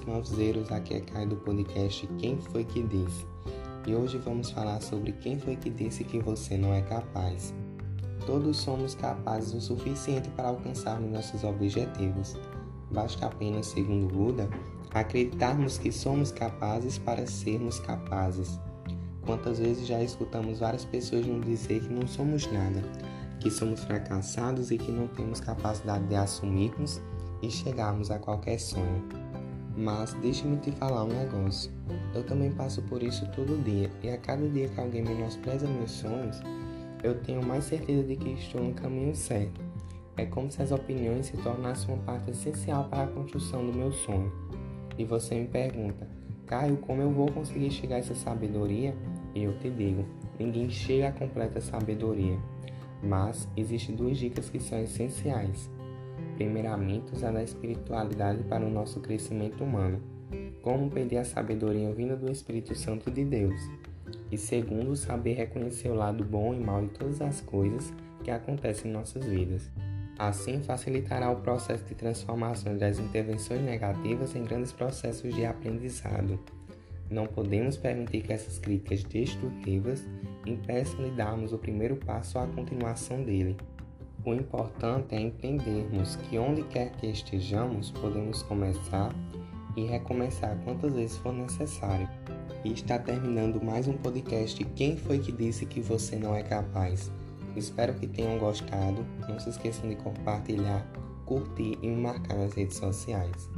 meus mavzeiros, aqui é Caio do podcast Quem Foi Que Disse? E hoje vamos falar sobre quem foi que disse que você não é capaz. Todos somos capazes o suficiente para alcançarmos nossos objetivos. Basta apenas, segundo Buda, acreditarmos que somos capazes para sermos capazes. Quantas vezes já escutamos várias pessoas nos dizer que não somos nada, que somos fracassados e que não temos capacidade de assumirmos e chegarmos a qualquer sonho. Mas deixe-me te falar um negócio. Eu também passo por isso todo dia, e a cada dia que alguém menospreza meus sonhos, eu tenho mais certeza de que estou no caminho certo. É como se as opiniões se tornassem uma parte essencial para a construção do meu sonho. E você me pergunta, Caio, como eu vou conseguir chegar a essa sabedoria? E eu te digo, ninguém chega à completa sabedoria. Mas existem duas dicas que são essenciais. Primeiramente, usar a espiritualidade para o nosso crescimento humano. Como pedir a sabedoria vinda do Espírito Santo de Deus. E segundo, saber reconhecer o lado bom e mal de todas as coisas que acontecem em nossas vidas. Assim, facilitará o processo de transformação das intervenções negativas em grandes processos de aprendizado. Não podemos permitir que essas críticas destrutivas impeçam de darmos o primeiro passo à continuação dele. O importante é entendermos que onde quer que estejamos, podemos começar e recomeçar quantas vezes for necessário. E está terminando mais um podcast Quem foi que disse que você não é capaz? Espero que tenham gostado. Não se esqueçam de compartilhar, curtir e me marcar nas redes sociais.